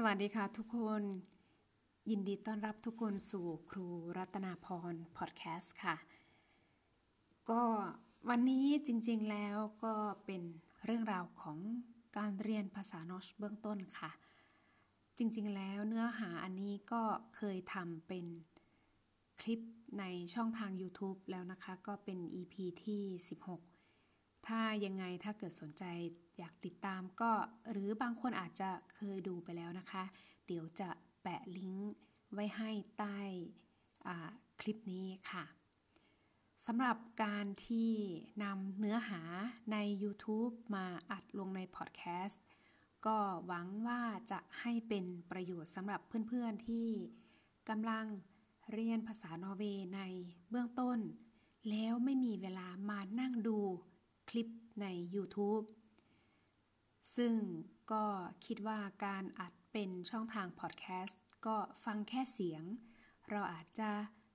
สวัสดีค่ะทุกคน ยินดีต้อนรับทุกคนสู่ครูรัตนาพรพอดแคสต์ค่ะ ก็วันนี้จริงๆแล้วก็เป็นเรื่องราวของการเรียนภาษานอชเบื้องต้นค่ะ จริงๆแล้วเนื้อหาอันนี้ก็เคยทำเป็นคลิปในช่องทาง YouTube แล้วนะคะ ก็เป็น EP ที่ 16 ถ้ายังไงถ้าเกิดสนใจอยากติดตามก็หรือบางคนอาจจะเคยดูไปแล้วนะคะ เดี๋ยวจะแปะลิงก์ไว้ให้ใต้คลิปนี้ค่ะสำหรับการที่นำเนื้อหาใน YouTube มาอัดลงในพอดแคสต์ก็หวังว่าจะให้เป็นประโยชน์สำหรับเพื่อนๆที่กำลังเรียนภาษานอร์เวย์ในเบื้องต้น แล้วไม่มีเวลามานั่งดู คลิปใน YouTube ซึ่งก็คิดว่าการอัดเป็นช่องทางพอดแคสต์ก็ฟังแค่เสียง เราอาจจะ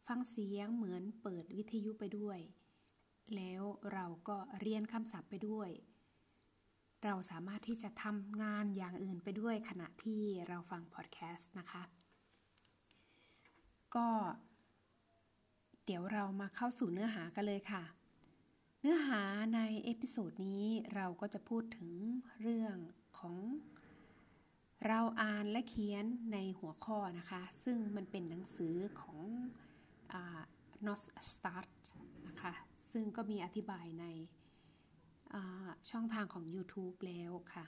ฟังเสียงเหมือนเปิดวิทยุไปด้วย แล้วเราก็เรียนคำศัพท์ไปด้วย เราสามารถที่จะทำงานอย่างอื่นไปด้วยขณะที่เราฟังพอดแคสต์นะคะ ก็เดี๋ยวเรามาเข้าสู่เนื้อหากันเลยค่ะ เนื้อหาในเอพิโซดนี้เราก็จะพูดถึงเรื่องของเราอ่านและเขียนในหัวข้อนะคะ ซึ่งมันเป็นหนังสือของ not start นะคะ ซึ่งก็มีอธิบายในช่องทางของ YouTube แล้วค่ะ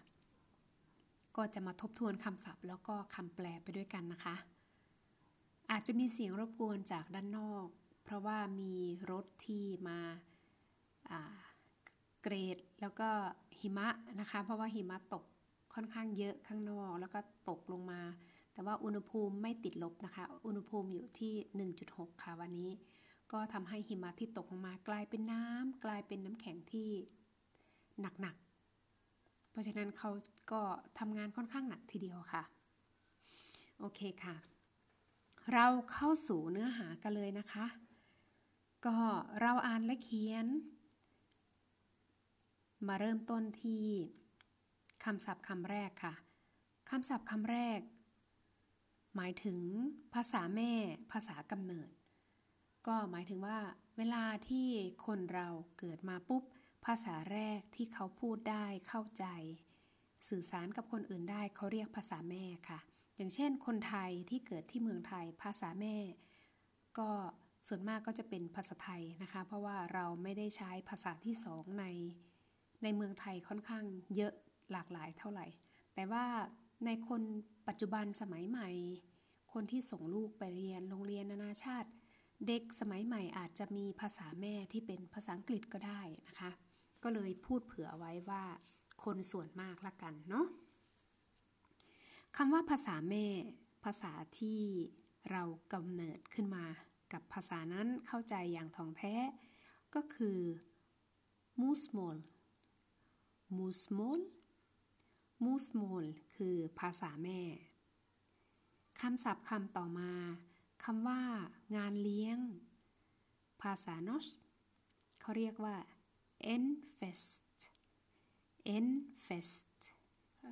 ก็จะมาทบทวนคำศัพท์แล้วก็คำแปลไปด้วยกันนะคะ อาจจะมีเสียงรบกวนจากด้านนอก เพราะว่ามีรถที่มา เกรดแล้วก็หิมะนะคะ เพราะว่าหิมะตกค่อนข้างเยอะข้างนอกแล้วก็ตกลงมา แต่ว่าอุณหภูมิไม่ติดลบนะคะ อุณหภูมิอยู่ที่ 1.6 ค่ะวันนี้ ก็ทำให้หิมะที่ตกลงมากลายเป็นน้ำกลายเป็นน้ำแข็งที่หนักๆ เพราะฉะนั้นเขาก็ทำงานค่อนข้างหนักทีเดียวค่ะ โอเคค่ะ เราเข้าสู่เนื้อหากันเลยนะคะ ก็เราอ่านและเขียน มาเริ่มต้นที่คำศัพท์คำแรกค่ะคำศัพท์คำแรก หมายถึงภาษาแม่ภาษากำเนิด ก็หมายถึงว่า เวลาที่คนเราเกิดมาปุ๊บ ภาษาแรกที่เขาพูดได้เข้าใจ สื่อสารกับคนอื่นได้เขาเรียกภาษาแม่ค่ะ อย่างเช่น คนไทยที่เกิดที่เมืองไทยภาษาแม่ ก็ส่วนมากก็จะเป็นภาษาไทยนะคะ เพราะว่าเราไม่ได้ใช้ภาษาที่สองใน ในเมืองไทยค่อนข้างเยอะหลากหลายเท่าไหร่ แต่ว่าในคนปัจจุบันสมัยใหม่ คนที่ส่งลูกไปเรียนโรงเรียนนานาชาติ เด็กสมัยใหม่อาจจะมีภาษาแม่ที่เป็นภาษาอังกฤษก็ได้นะคะ ก็เลยพูดเผื่อไว้ว่าคนส่วนมากละกันเนาะคำว่าภาษาแม่ภาษาที่เรากำเนิดขึ้นมากับภาษานั้นเข้าใจอย่างท่องแท้ ก็คือ musmol musmol มู มูสโมลคือภาษาแม่ คำศัพท์คำต่อมาคำว่า งานเลี้ยง ภาษานอชเขาเรียกว่า en fest en fest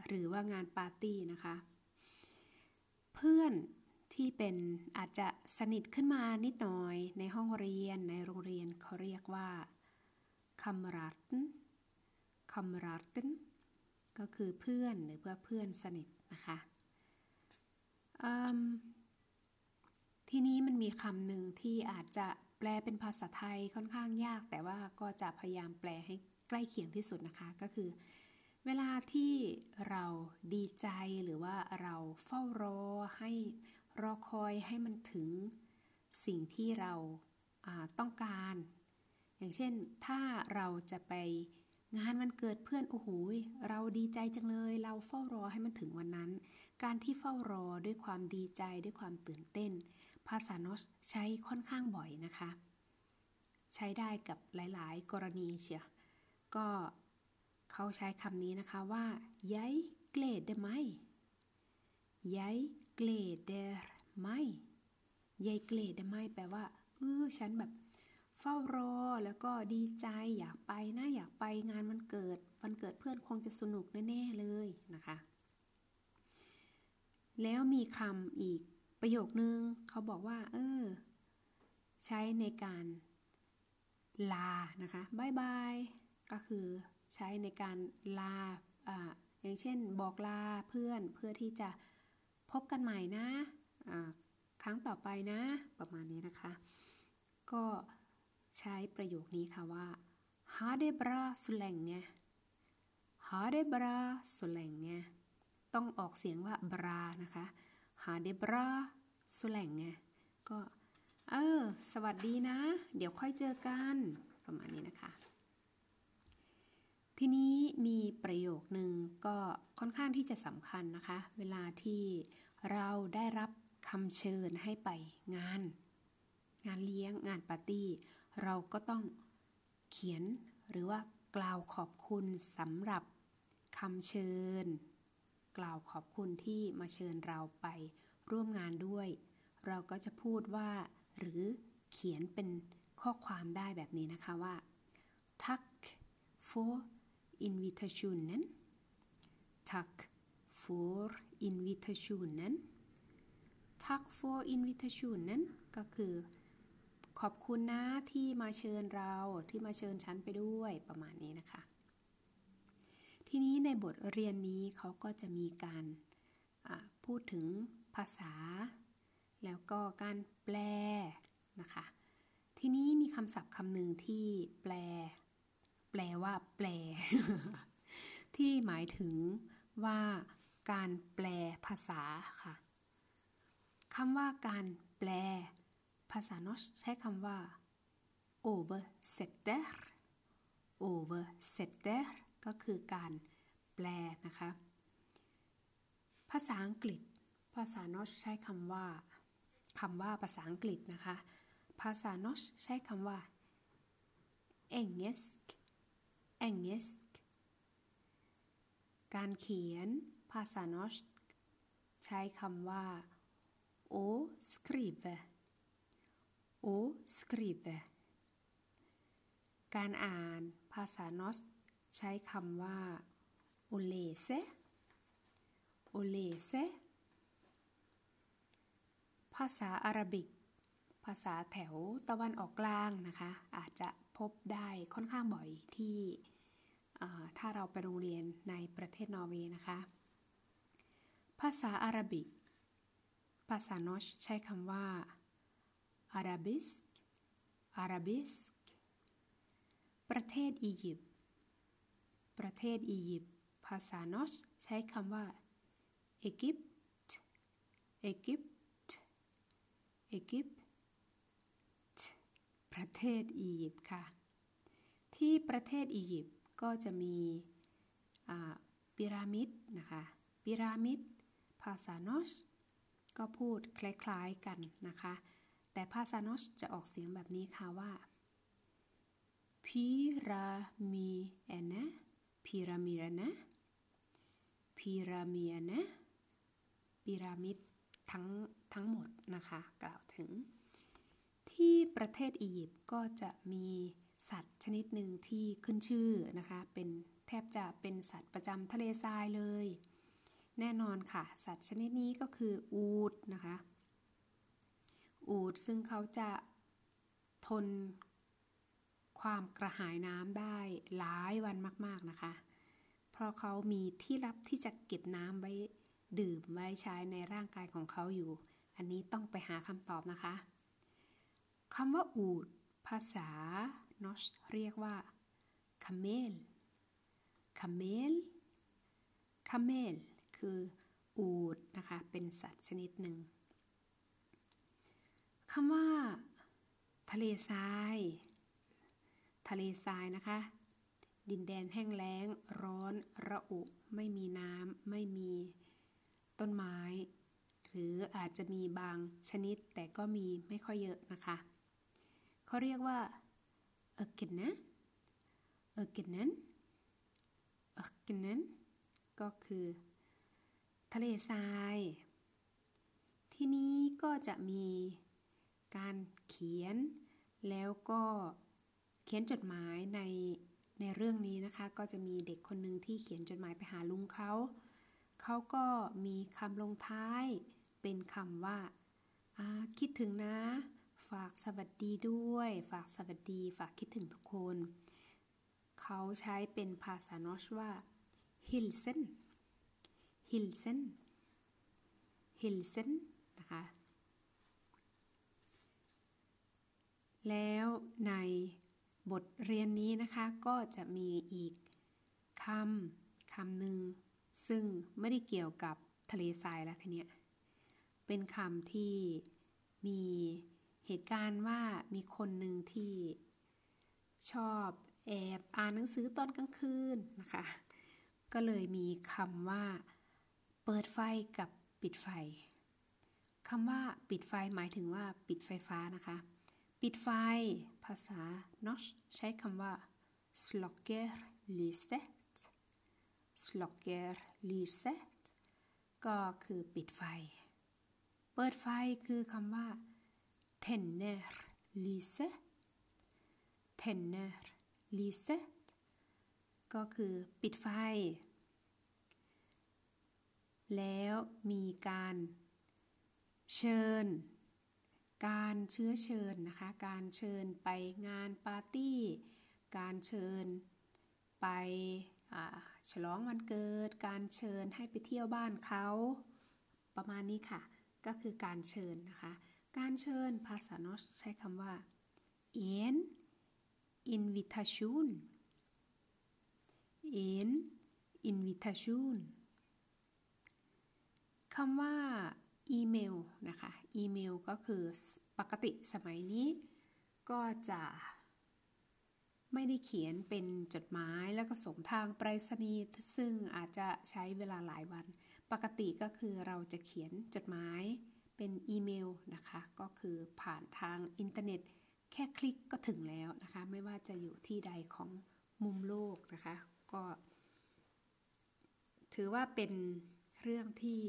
หรือว่างานปาร์ตี้นะคะ เพื่อนที่เป็นอาจจะสนิทขึ้นมานิดหน่อยในห้องเรียนในโรงเรียนเขาเรียกว่าคัมรัต คัมรัตนก็คือเพื่อนหรือว่าเพื่อนสนิทนะคะทีนี้มันมีคำหนึ่งที่อาจจะแปลเป็นภาษาไทยค่อนข้างยาก แต่ว่าก็จะพยายามแปลให้ใกล้เคียงที่สุดนะคะ ก็คือ เวลาที่เราดีใจหรือว่าเราเฝ้ารอให้รอคอยให้มันถึงสิ่งที่เราต้องการ อย่างเช่นถ้าเราจะไป งานวันเกิดเพื่อนโอ้โหเราดีใจจังเลย เราเฝ้ารอให้มันถึงวันนั้น การที่เฝ้ารอด้วยความดีใจด้วยความตื่นเต้น ภาษาโนสใช้ค่อนข้างบ่อยนะคะ ใช้ได้กับหลาย ๆ กรณีเชียก็เขาใช้คำนี้นะคะว่าย้ายเกลดได้ไหมย้ายเกลดได้ไหมย้ายเกลดได้ไหมแปลว่าเออฉันแบบ เฝ้ารอแล้วก็ดีใจอยากไปนะอยากไปงานวันเกิดวันเกิดเพื่อนคงจะสนุกแน่ ๆ เลยนะคะ แล้วมีคำอีกประโยคนึงเขาบอกว่า เออ ใช้ในการลานะคะบายบายก็คือใช้ในการลาอ่าอย่างเช่นบอกลาเพื่อนเพื่อที่จะพบกันใหม่นะครั้งต่อไปนะ ประมาณนี้นะคะ ก็ ใช้ประโยคนี้ค่ะว่า ha d e bra så länge ha d e bra så länge ต้องออกเสียงว่า bra นะคะ ha d e bra så länge ก็ เออ สวัสดีนะ เดี๋ยวค่อยเจอกัน ประมาณนี้นะคะ ทีนี้มีประโยคนึงก็ค่อนข้างที่จะสำคัญนะคะ เวลาที่เราได้รับคำเชิญให้ไปงาน งานเลี้ยงงานปาร์ตี้ เราก็ต้องเขียนหรือว่ากล่าวขอบคุณสำหรับคำเชิญ กล่าวขอบคุณที่มาเชิญเราไปร่วมงานด้วย เราก็จะพูดว่า หรือเขียนเป็นข้อความได้แบบนี้นะคะว่า tack for invitationen tack for invitationen tack for invitationen ก็คือ ขอบคุณนะที่มาเชิญเราที่มาเชิญฉันไปด้วยประมาณนี้นะคะ ทีนี้ในบทเรียนนี้เขาก็จะมีการพูดถึงภาษา แล้วก็การแปลนะคะ ทีนี้มีคำศัพท์คำหนึ่งที่แปล แปลว่าแปล ที่หมายถึงว่าการแปลภาษาค่ะคำว่าการแปล ภาษานอชใช้คำว่า oversetter oversetter ก็คือการแปลนะคะ ภาษาอังกฤษ ภาษานอชใช้คำว่าคำว่าภาษาอังกฤษนะคะ ภาษานอชใช้คำว่า engelsk engelsk การเขียนภาษานอชใช้คำว่า o skrive o skrive การอ่านภาษานอสใช้คำว่า o lese o lese ภาษาอาหรับิก ภาษาแถวตะวันออกกลางนะคะ อาจจะพบได้ค่อนข้างบ่อยที่ถ้าเราไปโรงเรียนในประเทศนอร์เวย์นะคะ ภาษาอาหรับิก ภาษานอชใช้คำว่า arabisk arabisk ประเทศอียิปต์ ประเทศอียิปต์ ภาษานอชใช้คำว่าเอกิปต์เอกิปต์เอกิปต์ประเทศอียิปต์ค่ะ ที่ประเทศอียิปต์ก็จะมีปิรามิดนะคะ ปิรามิด ภาษานอชก็พูดคล้ายๆกันนะคะ แต่ภาษานอชจะออกเสียงแบบนี้ค่ะว่า pyramidene pyramidene pyramidene พีระมิดทั้งทั้งหมดนะคะ กล่าวถึง ที่ประเทศอียิปต์ก็จะมีสัตว์ชนิดหนึ่งที่ขึ้นชื่อนะคะ เป็นแทบจะเป็นสัตว์ประจำทะเลทรายเลย แน่นอนค่ะ สัตว์ชนิดนี้ก็คืออูดนะคะ อูดซึ่งเขาจะทนความกระหายน้ำได้หลายวันมาก ๆนะคะ เพราะเขามีที่รับที่จะเก็บน้ำไว้ดื่มไว้ใช้ในร่างกายของเขาอยู่ อันนี้ต้องไปหาคำตอบนะคะคำว่าอูด ภาษานอร์สก์เรียกว่า kamel kamel kamel คืออูฐนะคะ เป็นสัตว์ชนิดหนึ่ง คำว่า ทะเลทราย ทะเลทรายนะคะ ดินแดนแห้งแล้ง ร้อน ระอุ ไม่มีน้ำ ไม่มีต้นไม้ หรืออาจจะมีบ้างชนิดแต่ก็มีไม่ค่อยเยอะนะคะ เขาเรียกว่า เอเกนนะ เอเกนนั้น เอเกนนั้น ก็คือ ทะเลทราย ที่นี้ก็จะมี การเขียน แล้วก็เขียนจดหมายในในเรื่องนี้นะคะ ก็จะมีเด็กคนหนึ่งที่เขียนจดหมายไปหาลุงเขา เขาก็มีคำลงท้ายเป็นคำว่าคิดถึงนะ ฝากสวัสดีด้วย ฝากสวัสดี ฝากคิดถึงทุกคน เขาใช้เป็นภาษานอชว่า hilsen hilsen hilsen นะคะ แล้วในบทเรียนนี้นะคะก็จะมีอีกคำคำหนึ่งซึ่งไม่ได้เกี่ยวกับทะเลทรายแล้วทีเนี้ยเป็นคำที่มีเหตุการณ์ว่ามีคนหนึ่งที่ชอบแอบอ่านหนังสือตอนกลางคืนนะคะ ก็เลยมีคำว่า เปิดไฟกับปิดไฟคำว่าปิดไฟหมายถึงว่าปิดไฟฟ้านะคะ ปิดไฟ ภาษานอชใช้คำว่า slocker lyset slocker lyset ก็คือปิดไฟ เปิดไฟคือคำว่า tenner lyset tenner lyset ก็คือปิดไฟ แล้วมีการเชิญ การเชื้อเชิญนะคะ การเชิญไปงานปาร์ตี้ การเชิญไปฉลองวันเกิด การเชิญให้ไปเที่ยวบ้านเขา ประมาณนี้ค่ะ ก็คือการเชิญนะคะ การเชิญภาษานอสใช้คำว่า en invitation en invitation คำว่า อีเมลนะคะ อีเมลก็คือปกติสมัยนี้ ก็จะไม่ได้เขียนเป็นจดหมายแล้วก็ส่งทางไปรษณีย์ซึ่งอาจจะใช้เวลาหลายวัน ปกติก็คือเราจะเขียนจดหมายเป็นอีเมลนะคะ ก็คือผ่านทางอินเทอร์เน็ต แค่คลิกก็ถึงแล้วนะคะ ไม่ว่าจะอยู่ที่ใดของมุมโลกนะคะ ก็ ถือว่าเป็นเรื่องที่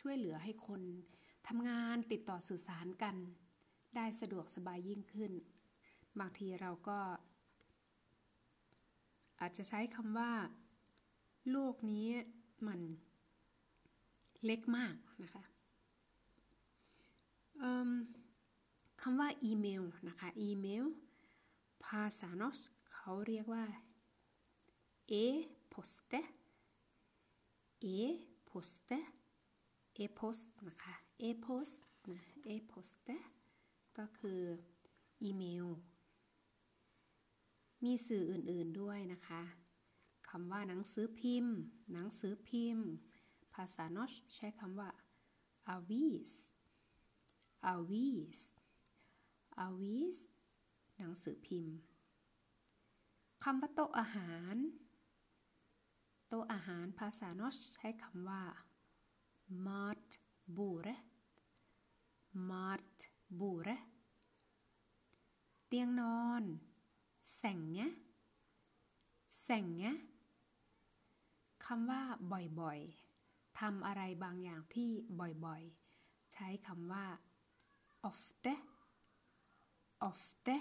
ช่วยเหลือให้คนทำงานติดต่อสื่อสารกัน ได้สะดวกสบายยิ่งขึ้น บางทีเราก็ อาจจะใช้คำว่า โลกนี้มันเล็กมากนะคะคำว่าอีเมลนะคะอีเมลภาษานอสเขาเรียกว่า e-poste e-poste e-post นะคะ e-post นะ e-poste ก็คืออีเมล มีสื่ออื่นๆด้วยนะคะคำว่าหนังสือพิมพ์ หนังสือพิมพ์ ภาษานอชใช้คำว่า avis avis avis หนังสือพิมพ์คำว่าโต๊ะอาหาร โต๊ะอาหารภาษานอชใช้คำว่า mat bordet mat bordet เตียงนอนแสงเนี้ยแสงเนี้ยคำว่าบ่อยๆทำอะไรบางอย่างที่บ่อยๆ ใช้คำว่า ofte ofte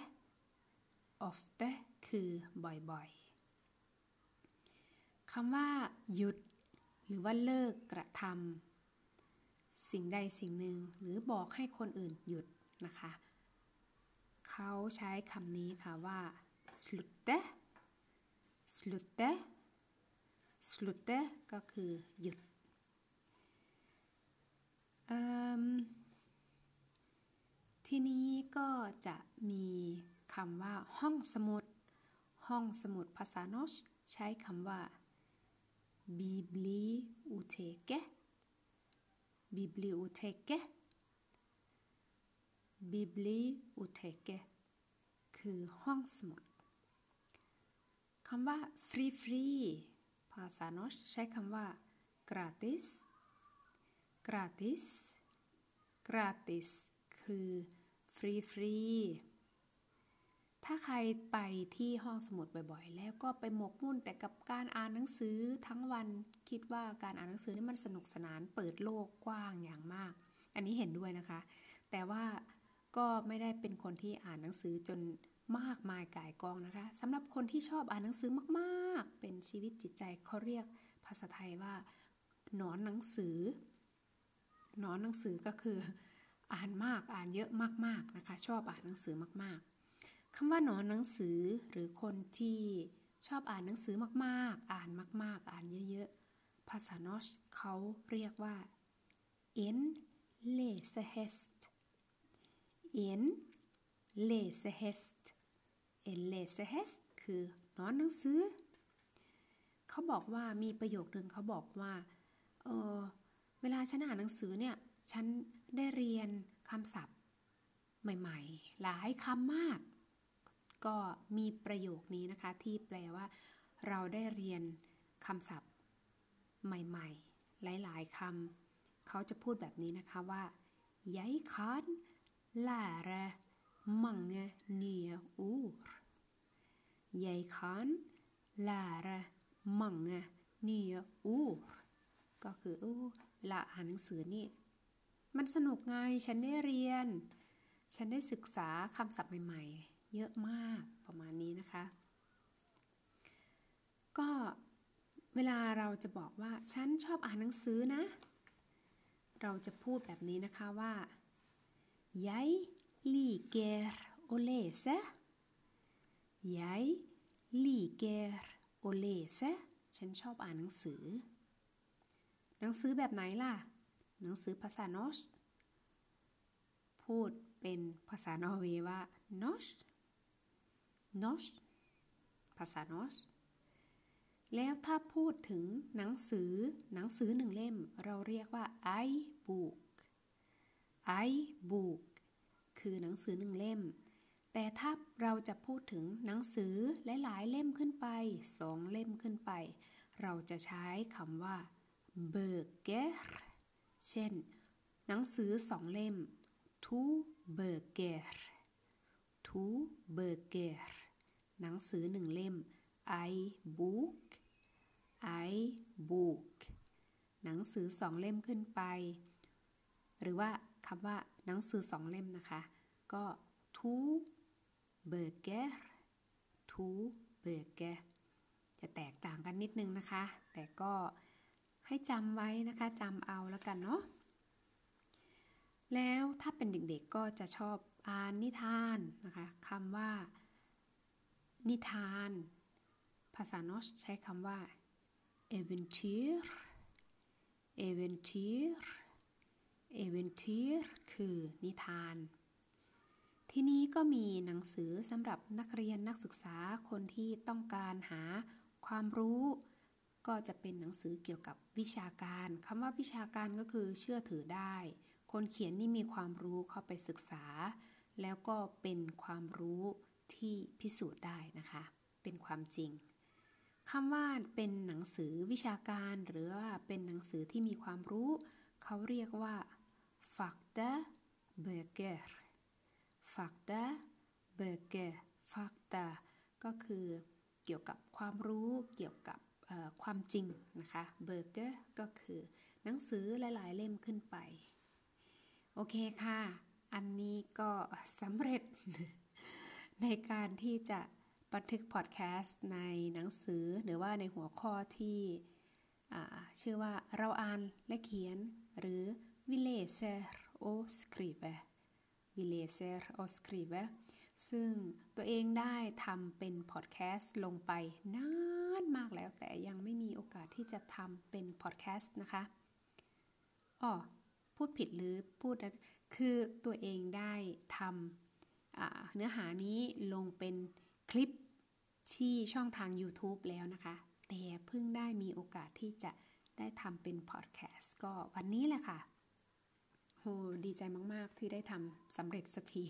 ofte คือบ่อยๆ คำว่าหยุด หรือว่าเลิกกระทำ สิ่งใดสิ่งหนึ่งหรือบอกให้คนอื่นหยุดนะคะ เขาใช้คำนี้ค่ะว่า slutte slutte slutte ก็คือหยุดที่นี้ก็จะมีคำว่าห้องสมุด ห้องสมุดภาษาโนชใช้คำว่า biblioteke biblioteket biblioteket คือห้องสมุดคำว่า free free ภาษาโนชใช้คำว่า gratis gratis gratis คือ free free ถ้าใครไปที่ห้องสมุดบ่อยๆ แล้วก็ไปหมกมุ่นแต่กับการอ่านหนังสือทั้งวันคิดว่าการอ่านหนังสือนี่มันสนุกสนานเปิดโลกกว้างอย่างมาก อันนี้เห็นด้วยนะคะ แต่ว่าก็ไม่ได้เป็นคนที่อ่านหนังสือจนมากมายกายกองนะคะสำหรับคนที่ชอบอ่านหนังสือมากๆ เป็นชีวิตจิตใจเขาเรียกภาษาไทยว่าหนอนหนังสือหนอนหนังสือก็คือ อ่านมากอ่านเยอะมากๆนะคะ ชอบอ่านหนังสือมากๆ คำว่าหนอนหนังสือหรือคนที่ชอบอ่านหนังสือมากๆ อ่านมาก ๆ อ่านเยอะๆ ภาษานอชเขาเรียกว่า en läsehäst en läsehäst en läsehäst คือนอนหนังสือ เขาบอกว่ามีประโยคหนึ่งเขาบอกว่า เออเวลาฉันอ่านหนังสือเนี่ย ฉันได้เรียนคำศัพท์ใหม่ ๆ หลายคำมาก ก็มีประโยคนี้นะคะที่แปลว่าเราได้เรียนคำศัพท์ใหม่ๆ หลายๆคำเขาจะพูดแบบนี้นะคะว่า jeg kan lære mange nye ord jeg kan lære mange nye ord ก็คือเวลาอ่านหนังสือนี่ มันสนุกไง ฉันได้เรียน ฉันได้ศึกษาคำศัพท์ใหม่ๆ เยอะมากประมาณนี้นะคะ ก็เวลาเราจะบอกว่าฉันชอบอ่านหนังสือนะ เราจะพูดแบบนี้นะคะว่า jeg liker å lese jeg liker å lese ฉันชอบอ่านหนังสือ หนังสือแบบไหนล่ะ หนังสือภาษานอชพูดเป็นภาษานอร์เวย์ว่านอช นอชภาษานอชแล้วถ้าพูดถึงหนังสือหนังสือหนึ่งเล่ม เราเรียกว่า i book i book คือหนังสือหนึ่งเล่ม แต่ถ้าเราจะพูดถึงหนังสือหลายๆเล่มขึ้นไปสองเล่มขึ้นไป เราจะใช้คำว่า böcker เช่น หนังสือสองเล่ม two böcker two böcker หนังสือหนึ่งเล่ม i book i book หนังสือสองเล่มขึ้นไป หรือว่าคำว่าหนังสือสองเล่มนะคะ ก็ two böcker two böcker จะแตกต่างกันนิดนึงนะคะ แต่ก็ให้จำไว้นะคะจำเอาแล้วกันเนาะแล้วถ้าเป็นเด็กๆก็จะชอบอ่านนิทานนะคะคำว่า นิทาน ภาษาโนชใช้คำว่า eventyr eventyr eventyr คือนิทาน ที่นี้ก็มีหนังสือสำหรับนักเรียนนักศึกษาคนที่ต้องการหาความรู้ ก็จะเป็นหนังสือเกี่ยวกับวิชาการคำว่าวิชาการก็คือเชื่อถือได้ คนเขียนนี่มีความรู้เข้าไปศึกษา แล้วก็เป็นความรู้ ที่พิสูจน์ได้นะคะ เป็นความจริงคำว่าเป็นหนังสือวิชาการหรือว่าเป็นหนังสือที่มีความรู้ เขาเรียกว่า fakta böcker fakta böcker fakta ก็คือเกี่ยวกับความรู้เกี่ยวกับความจริงนะคะ böcker ก็คือหนังสือหลาย ๆ เล่มขึ้นไป โอเคค่ะ อันนี้ก็สำเร็จ ในการที่จะบันทึกพอดแคสต์ในหนังสือหรือว่าในหัวข้อที่ชื่อว่าเราอ่านและเขียน หรือ vi läser o skriver vi läser o skriver ซึ่งตัวเองได้ทำเป็นพอดแคสต์ลงไปนานมากแล้วแต่ยังไม่มีโอกาสที่จะทำเป็นพอดแคสต์นะคะอ๋อพูดผิดหรือพูดคือตัวเองได้ทำ เนื้อหานี้ลงเป็นคลิปที่ช่องทาง YouTube แล้วนะคะ แต่เพิ่งได้มีโอกาสที่จะได้ทำเป็นพอดแคสต์ก็วันนี้แหละค่ะโหดีใจมากๆ ที่ได้ทำสำเร็จสักที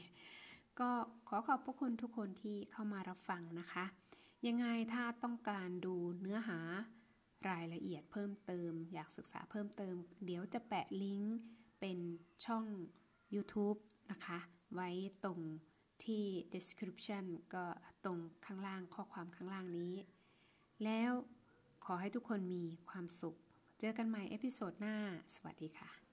ก็ขอขอบพระคุณทุกคนที่เข้ามารับฟังนะคะ ยังไงถ้าต้องการดูเนื้อหารายละเอียดเพิ่มเติม อยากศึกษาเพิ่มเติม เดี๋ยวจะแปะลิงก์เป็นช่อง YouTube นะคะ ไว้ตรง ที่ description ก็ตรงข้างล่างข้อความข้างล่างนี้ แล้วขอให้ทุกคนมีความสุข เจอกันใหม่ episode หน้า สวัสดีค่ะ